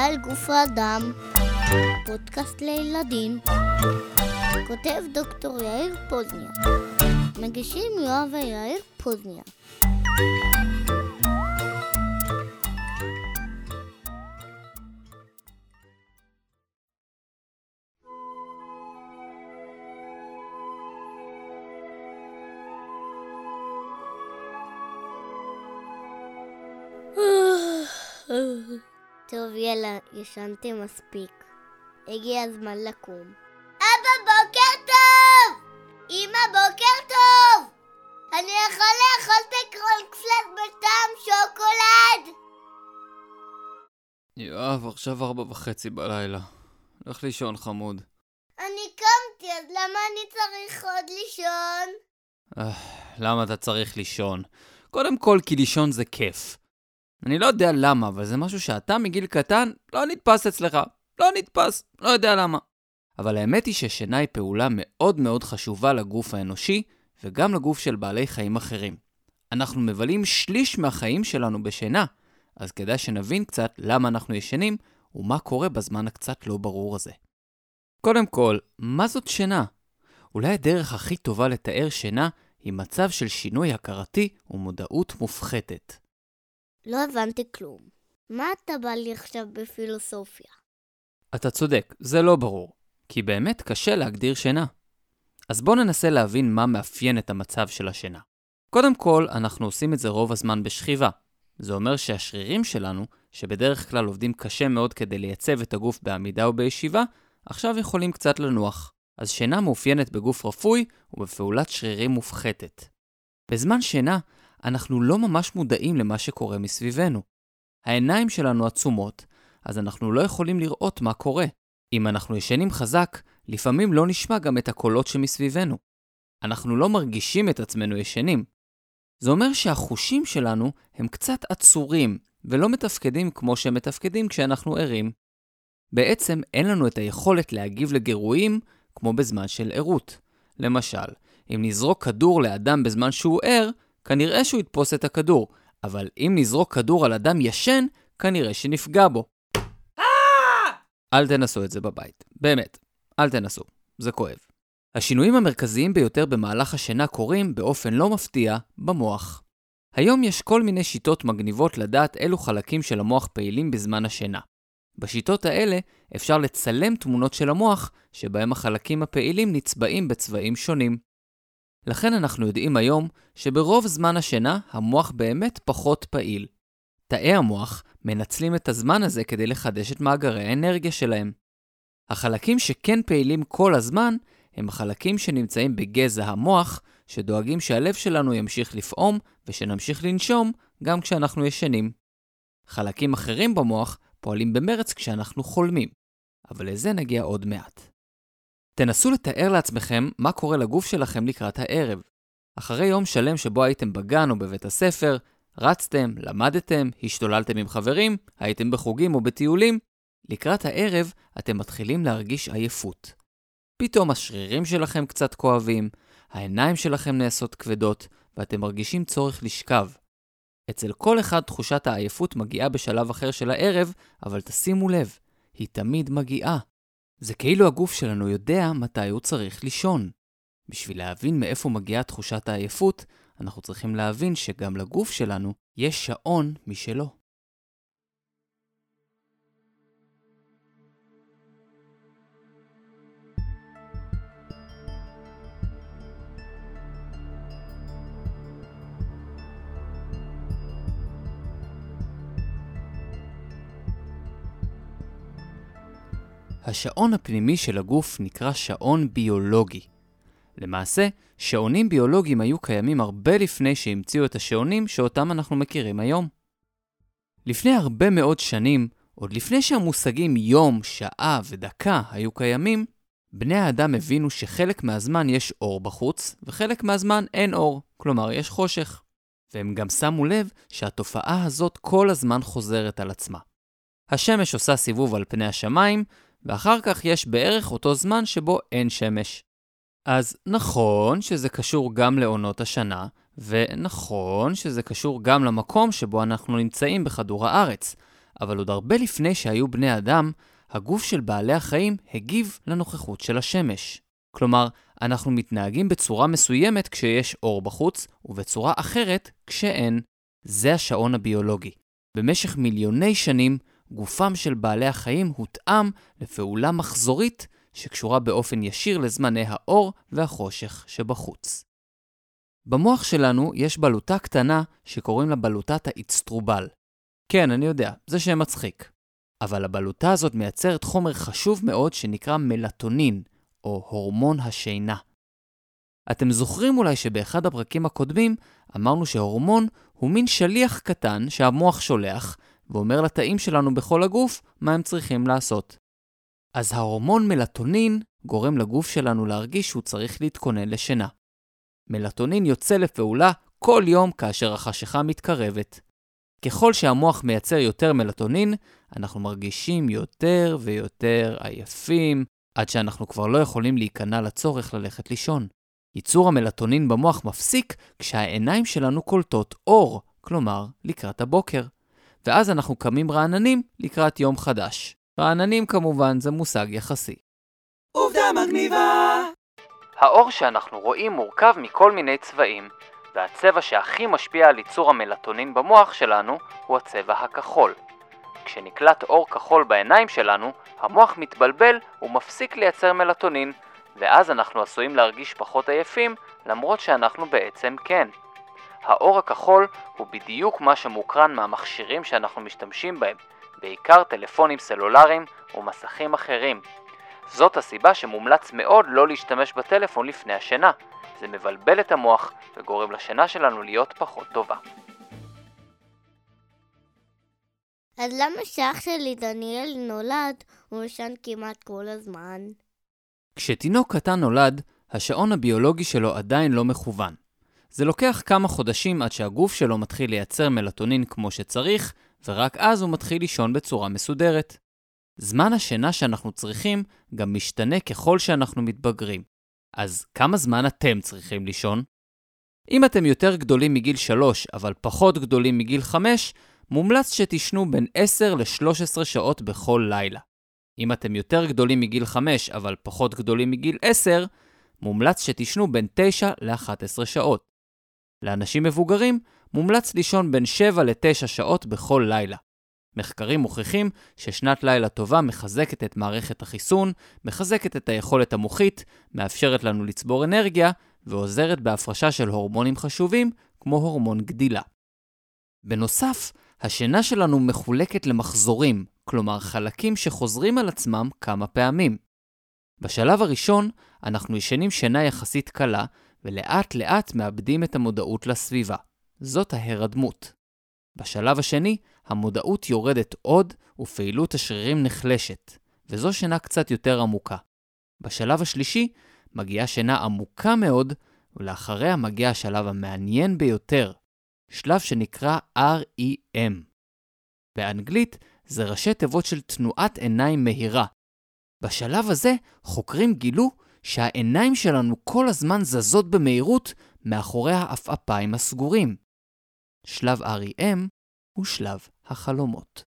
על גוף האדם, פודקאסט לילדים, כותב דוקטור יאיר פוזניה, מגישים יואב ויאיר פוזניה. טוב, יאללה, ישנתי מספיק. הגיע הזמן לקום. אבא, בוקר טוב! אמא, בוקר טוב! אני יכול לאכול את הקרונקסלט בטעם שוקולד? יואב, עכשיו ארבע וחצי בלילה. לך לישון, חמוד. אני קמתי, אז למה אני צריך עוד לישון? אה, למה אתה צריך לישון? קודם כל, כי לישון זה כיף. אני לא יודע למה, אבל זה משהו שאתה מגיל קטן לא נתפס אצלך. לא נתפס, לא יודע למה. אבל האמת היא ששינה היא פעולה מאוד מאוד חשובה לגוף האנושי, וגם לגוף של בעלי חיים אחרים. אנחנו מבלים שליש מהחיים שלנו בשינה, אז כדאי שנבין קצת למה אנחנו ישנים, ומה קורה בזמן הקצת לא ברור הזה. קודם כל, מה זאת שינה? אולי הדרך הכי טובה לתאר שינה היא מצב של שינוי הכרתי ומודעות מופחתת. לא הבנתי כלום. מה אתה בא לי עכשיו בפילוסופיה? אתה צודק, זה לא ברור, כי באמת קשה להגדיר שינה. אז בואו ננסה להבין מה מאפיין את המצב של השינה. קודם כל, אנחנו עושים את זה רוב הזמן בשכיבה. זה אומר שהשרירים שלנו, שבדרך כלל עובדים קשה מאוד כדי לייצב את הגוף בעמידה או בישיבה, עכשיו יכולים קצת לנוח. אז שינה מאופיינת בגוף רפוי ובפעולת שרירים מופחתת. בזמן שינה, אנחנו לא ממש מודעים למה שקורה מסביבנו. העיניים שלנו עצומות, אז אנחנו לא יכולים לראות מה קורה. אם אנחנו ישנים חזק, לפעמים לא נשמע גם את הקולות שמסביבנו. אנחנו לא מרגישים את עצמנו ישנים. זה אומר שהחושים שלנו הם קצת עצורים, ולא מתפקדים כמו שהם מתפקדים כשאנחנו ערים. בעצם אין לנו את היכולת להגיב לגירויים כמו בזמן של ערות. למשל, אם נזרוק כדור לאדם בזמן שהוא ער, כנראה שהוא יתפוס את הכדור, אבל אם נזרוק כדור על אדם ישן, כנראה שנפגע בו. אל תנסו את זה בבית. באמת, אל תנסו. זה כואב. השינויים המרכזיים ביותר במהלך השינה קורים, באופן לא מפתיע, במוח. היום יש כל מיני שיטות מגניבות לדעת אילו חלקים של המוח פעילים בזמן השינה. בשיטות האלה אפשר לצלם תמונות של המוח, שבהם החלקים הפעילים נצבעים בצבעים שונים. לכן אנחנו יודעים היום שברוב זמן השינה המוח באמת פחות פעיל. תאי המוח מנצלים את הזמן הזה כדי לחדש את מאגרי האנרגיה שלהם. החלקים שכן פעילים כל הזמן הם החלקים שנמצאים בגזע המוח, שדואגים שהלב שלנו ימשיך לפעום ושנמשיך לנשום גם כשאנחנו ישנים. חלקים אחרים במוח פועלים במרץ כשאנחנו חולמים, אבל לזה נגיע עוד מעט. תנסו לתאר לעצמכם מה קורה לגוף שלכם לקראת הערב. אחרי יום שלם שבו הייתם בגן או בבית הספר, רצתם, למדתם, השתוללתם עם חברים, הייתם בחוגים או בטיולים, לקראת הערב אתם מתחילים להרגיש עייפות. פתאום השרירים שלכם קצת כואבים, העיניים שלכם נעשות כבדות, ואתם מרגישים צורך לשכב. אצל כל אחד תחושת העייפות מגיעה בשלב אחר של הערב, אבל תשימו לב, היא תמיד מגיעה. זה כאילו הגוף שלנו יודע מתי הוא צריך לישון. בשביל להבין מאיפה מגיעה תחושת העייפות, אנחנו צריכים להבין שגם לגוף שלנו יש שעון משלו. השעון הפנימי של הגוף נקרא שעון ביולוגי. למעשה, שעונים ביולוגיים היו קיימים הרבה לפני שהמציאו את השעונים שאותם אנחנו מכירים היום. לפני הרבה מאוד שנים, עוד לפני שהמושגים יום, שעה ודקה היו קיימים, בני האדם הבינו שחלק מהזמן יש אור בחוץ, וחלק מהזמן אין אור, כלומר יש חושך. והם גם שמו לב שהתופעה הזאת כל הזמן חוזרת על עצמה. השמש עושה סיבוב על פני השמיים, ואחר כך יש בערך אותו זמן שבו אין שמש. אז נכון שזה קשור גם לעונות השנה, ונכון שזה קשור גם למקום שבו אנחנו נמצאים בכדור הארץ, אבל עוד הרבה לפני שהיו בני אדם, הגוף של בעלי החיים הגיב לנוכחות של השמש. כלומר, אנחנו מתנהגים בצורה מסוימת כשיש אור בחוץ, ובצורה אחרת כשאין. זה השעון הביולוגי. במשך מיליוני שנים, גופם של בעלי החיים הותאם לפעולה מחזורית שקשורה באופן ישיר לזמני האור והחושך שבחוץ. במוח שלנו יש בלוטה קטנה שקוראים לה בלוטת האצטרובל. כן, אני יודע, זה שם מצחיק. אבל הבלוטה הזאת מייצרת חומר חשוב מאוד שנקרא מלטונין, או הורמון השינה. אתם זוכרים אולי שבאחד הפרקים הקודמים אמרנו שהורמון הוא מין שליח קטן שהמוח שולח, ואומר לתאים שלנו בכל הגוף מה הם צריכים לעשות. אז ההורמון מלטונין גורם לגוף שלנו להרגיש שהוא צריך להתכונן לשינה. מלטונין יוצא לפעולה כל יום כאשר החשיכה מתקרבת. ככל שהמוח מייצר יותר מלטונין, אנחנו מרגישים יותר ויותר עייפים, עד שאנחנו כבר לא יכולים להיכנע לצורך ללכת לישון. ייצור המלטונין במוח מפסיק כשהעיניים שלנו קולטות אור, כלומר, לקראת הבוקר. ואז אנחנו קמים רעננים לקראת יום חדש. רעננים כמובן זה מושג יחסי. עובדה מגניבה! האור שאנחנו רואים מורכב מכל מיני צבעים, והצבע שהכי משפיע על ייצור המלטונין במוח שלנו הוא הצבע הכחול. כשנקלט אור כחול בעיניים שלנו, המוח מתבלבל ומפסיק לייצר מלטונין, ואז אנחנו עשויים להרגיש פחות עייפים, למרות שאנחנו בעצם כן. האור הכחול הוא בדיוק מה שמוקרן מהמכשירים שאנחנו משתמשים בהם, בעיקר טלפונים סלולריים ומסכים אחרים. זאת הסיבה שמומלץ מאוד לא להשתמש בטלפון לפני השינה. זה מבלבל את המוח וגורם לשינה שלנו להיות פחות טובה. אז למה שאח שלי דניאל נולד, הוא ישן כמעט כל הזמן? כשתינוק קטן נולד, השעון הביולוגי שלו עדיין לא מכוון. זה לוקח כמה חודשים עד שהגוף שלו מתחיל לייצר מלטונין כמו שצריך, ורק אז הוא מתחיל לישון בצורה מסודרת. זמן השינה שאנחנו צריכים גם משתנה ככל שאנחנו מתבגרים. אז כמה זמן אתם צריכים לישון? אם אתם יותר גדולים מגיל 3 אבל פחות גדולים מגיל 5, מומלץ שתישנו בין 10 ל-13 שעות בכל לילה. אם אתם יותר גדולים מגיל 5 אבל פחות גדולים מגיל 10, מומלץ שתישנו בין 9 ל-11 שעות. לאנשים מבוגרים מומלץ לישון בין 7 ל-9 שעות בכל לילה. מחקרים מוכיחים ששנת לילה טובה מחזקת את מערכת החיסון, מחזקת את היכולת המוחית, מאפשרת לנו לצבור אנרגיה, ועוזרת בהפרשה של הורמונים חשובים, כמו הורמון גדילה. בנוסף, השינה שלנו מחולקת למחזורים, כלומר חלקים שחוזרים על עצמם כמה פעמים. בשלב הראשון, אנחנו ישנים שינה יחסית קלה, ולאט לאט מאבדים את המודעות לסביבה. זאת ההרדמות. בשלב השני, המודעות יורדת עוד ופעילות השרירים נחלשת, וזו שינה קצת יותר עמוקה. בשלב השלישי, מגיעה שינה עמוקה מאוד, ולאחריה מגיע השלב המעניין ביותר, שלב שנקרא REM. באנגלית זה ראשי תיבות של תנועת עיניים מהירה. בשלב הזה חוקרים גילו שהעיניים שלנו כל הזמן זזות במהירות מאחורי העפעפיים הסגורים. שלב REM הוא שלב החלומות.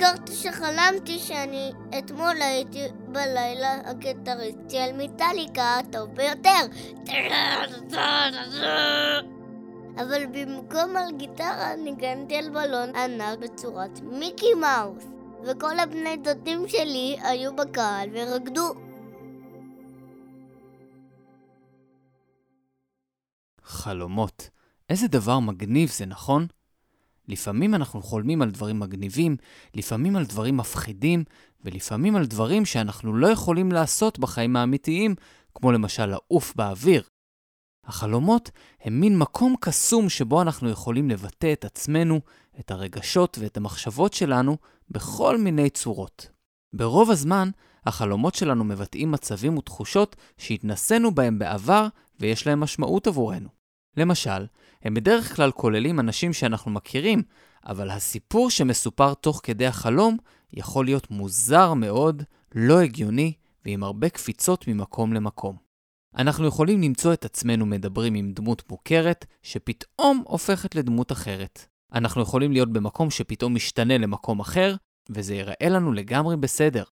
נזכרתי שחלמתי שאני אתמול הייתי בלילה הגיטריסטי על מיטליקה הטוב ביותר. אבל במקום על גיטרה ניגנתי על בלון ענק בצורת מיקי מאוס, וכל הבני דודים שלי היו בקהל ורקדו. חלומות. איזה דבר מגניב זה, נכון? לפעמים אנחנו חולמים על דברים מגניבים, לפעמים על דברים מפחידים, ולפעמים על דברים שאנחנו לא יכולים לעשות בחיים האמיתיים, כמו למשל לעוף באוויר. החלומות הם מין מקום קסום שבו אנחנו יכולים לבטא את עצמנו, את הרגשות ואת המחשבות שלנו בכל מיני צורות. ברוב הזמן, החלומות שלנו מבטאים מצבים ותחושות שהתנסינו בהם בעבר ויש להם משמעות עבורנו. למשל, הם בדרך כלל כוללים אנשים שאנחנו מכירים, אבל הסיפור שמסופר תוך כדי החלום יכול להיות מוזר מאוד, לא הגיוני ועם הרבה קפיצות ממקום למקום. אנחנו יכולים למצוא את עצמנו מדברים עם דמות מוכרת, שפתאום הופכת לדמות אחרת. אנחנו יכולים להיות במקום שפתאום משתנה למקום אחר, וזה ייראה לנו לגמרי בסדר.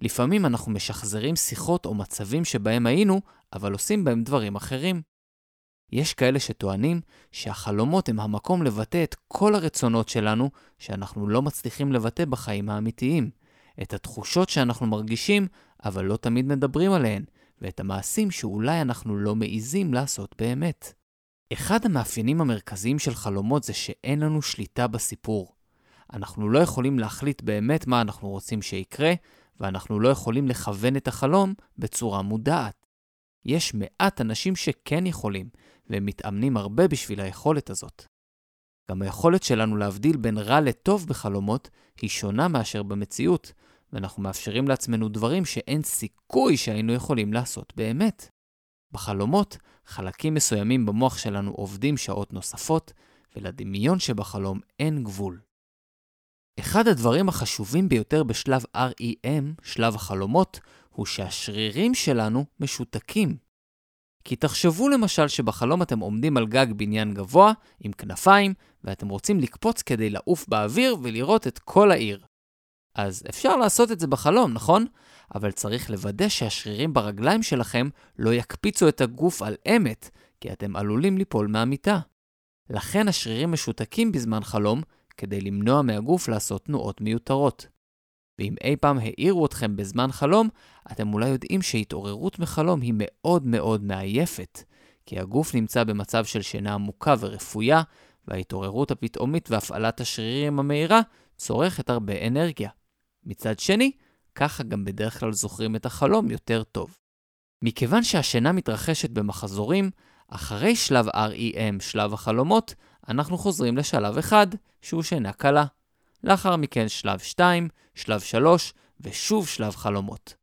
לפעמים אנחנו משחזרים שיחות או מצבים שבהם היינו, אבל עושים בהם דברים אחרים. יש כאלה שטוענים שהחלומות הם המקום לבטא את כל הרצונות שלנו שאנחנו לא מצליחים לבטא בחיים האמיתיים, את התחושות שאנחנו מרגישים, אבל לא תמיד מדברים עליהן, ואת המעשים שאולי אנחנו לא מעיזים לעשות באמת. אחד המאפיינים המרכזיים של חלומות זה שאין לנו שליטה בסיפור. אנחנו לא יכולים להחליט באמת מה אנחנו רוצים שיקרה, ואנחנו לא יכולים לכוון את החלום בצורה מודעת. יש מעט אנשים שכן יכולים, והם מתאמנים הרבה בשביל היכולת הזאת. גם היכולת שלנו להבדיל בין רע לטוב בחלומות היא שונה מאשר במציאות, ואנחנו מאפשרים לעצמנו דברים שאין סיכוי שהיינו יכולים לעשות באמת. בחלומות, חלקים מסוימים במוח שלנו עובדים שעות נוספות, ולדמיון שבחלום אין גבול. אחד הדברים החשובים ביותר בשלב REM, שלב החלומות, הוא שהשרירים שלנו משותקים. כי תחשבו למשל שבחלום אתם עומדים על גג בניין גבוה, עם כנפיים, ואתם רוצים לקפוץ כדי לעוף באוויר ולראות את כל העיר. אז אפשר לעשות את זה בחלום, נכון? אבל צריך לוודא שהשרירים ברגליים שלכם לא יקפיצו את הגוף על אמת, כי אתם עלולים ליפול מהמיטה. לכן השרירים משותקים בזמן חלום, כדי למנוע מהגוף לעשות תנועות מיותרות. ואם אי פעם העירו אתכם בזמן חלום, אתם אולי יודעים שהתעוררות מחלום היא מאוד מאוד מעייפת, כי הגוף נמצא במצב של שינה עמוקה ורפויה, וההתעוררות הפתאומית והפעלת השרירים המהירה צורכת הרבה אנרגיה. מצד שני, ככה גם בדרך כלל זוכרים את החלום יותר טוב. מכיוון שהשינה מתרחשת במחזורים, אחרי שלב REM, שלב החלומות, אנחנו חוזרים לשלב אחד, שהוא שינה קלה. לאחר מכן שלב 2, שלב 3 ושוב שלב חלומות.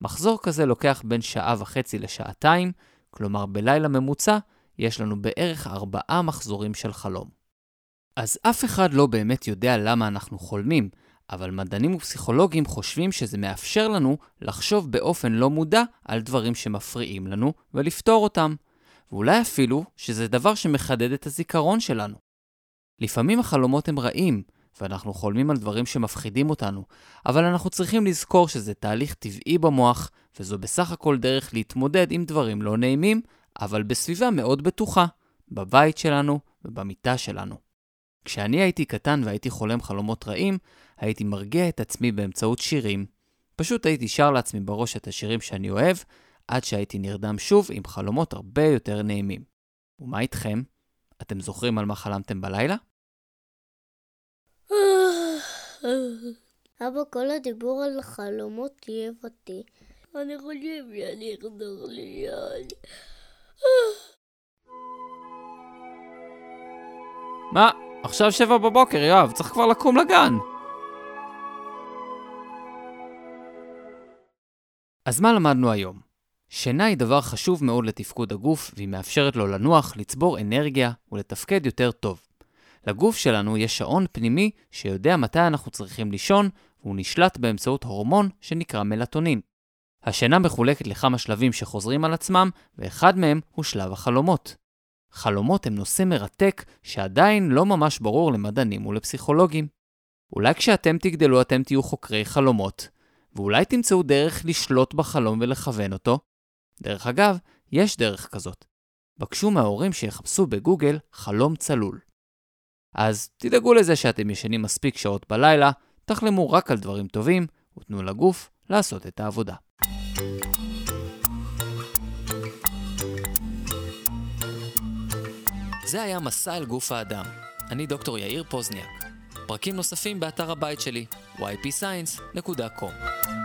מחזור כזה לוקח בין שעה וחצי לשעתיים, כלומר בלילה ממוצע יש לנו בערך ארבעה מחזורים של חלום. אז אף אחד לא באמת יודע למה אנחנו חולמים, אבל מדענים ופסיכולוגים חושבים שזה מאפשר לנו לחשוב באופן לא מודע על דברים שמפריעים לנו ולפתור אותם. ואולי אפילו שזה דבר שמחדד את הזיכרון שלנו. לפעמים החלומות הם רעים, ואנחנו חולמים על דברים שמפחידים אותנו, אבל אנחנו צריכים לזכור שזה תהליך טבעי במוח, וזו בסך הכל דרך להתמודד עם דברים לא נעימים, אבל בסביבה מאוד בטוחה, בבית שלנו ובמיטה שלנו. כשאני הייתי קטן והייתי חולם חלומות רעים, הייתי מרגיע את עצמי באמצעות שירים. פשוט הייתי שר לעצמי בראש את השירים שאני אוהב, עד שהייתי נרדם שוב עם חלומות הרבה יותר נעימים. ומה איתכם? אתם זוכרים על מה חלמתם בלילה? אבא, כל הדיבור על חלומות טייב אותי. אני חושב שאני אחזור ליד. מה? עכשיו שבע בבוקר, יואב, צריך כבר לקום לגן. אז מה למדנו היום? שינה היא דבר חשוב מאוד לתפקוד הגוף, והיא מאפשרת לו לנוח, לצבור אנרגיה ולתפקד יותר טוב. לגוף שלנו יש שעון פנימי שיודע מתי אנחנו צריכים לישון, והוא נשלט באמצעות הורמון שנקרא מלטונין. השינה מחולקת לכמה שלבים שחוזרים על עצמם, ואחד מהם הוא שלב החלומות. חלומות הם נושא מרתק שעדיין לא ממש ברור למדענים ולפסיכולוגים. אולי כשאתם תגדלו אתם תהיו חוקרי חלומות, ואולי תמצאו דרך לשלוט בחלום ולכוון אותו. דרך אגב, יש דרך כזאת. בקשו מההורים שיחפשו בגוגל חלום צלול. אז תדאגו לזה שאתם ישנים מספיק שעות בלילה, תחלמו רק על דברים טובים, ותנו לגוף לעשות את העבודה. זה היה מסע אל גוף האדם. אני דוקטור יאיר פוזניאק. פרקים נוספים באתר הבית שלי, ypscience.com.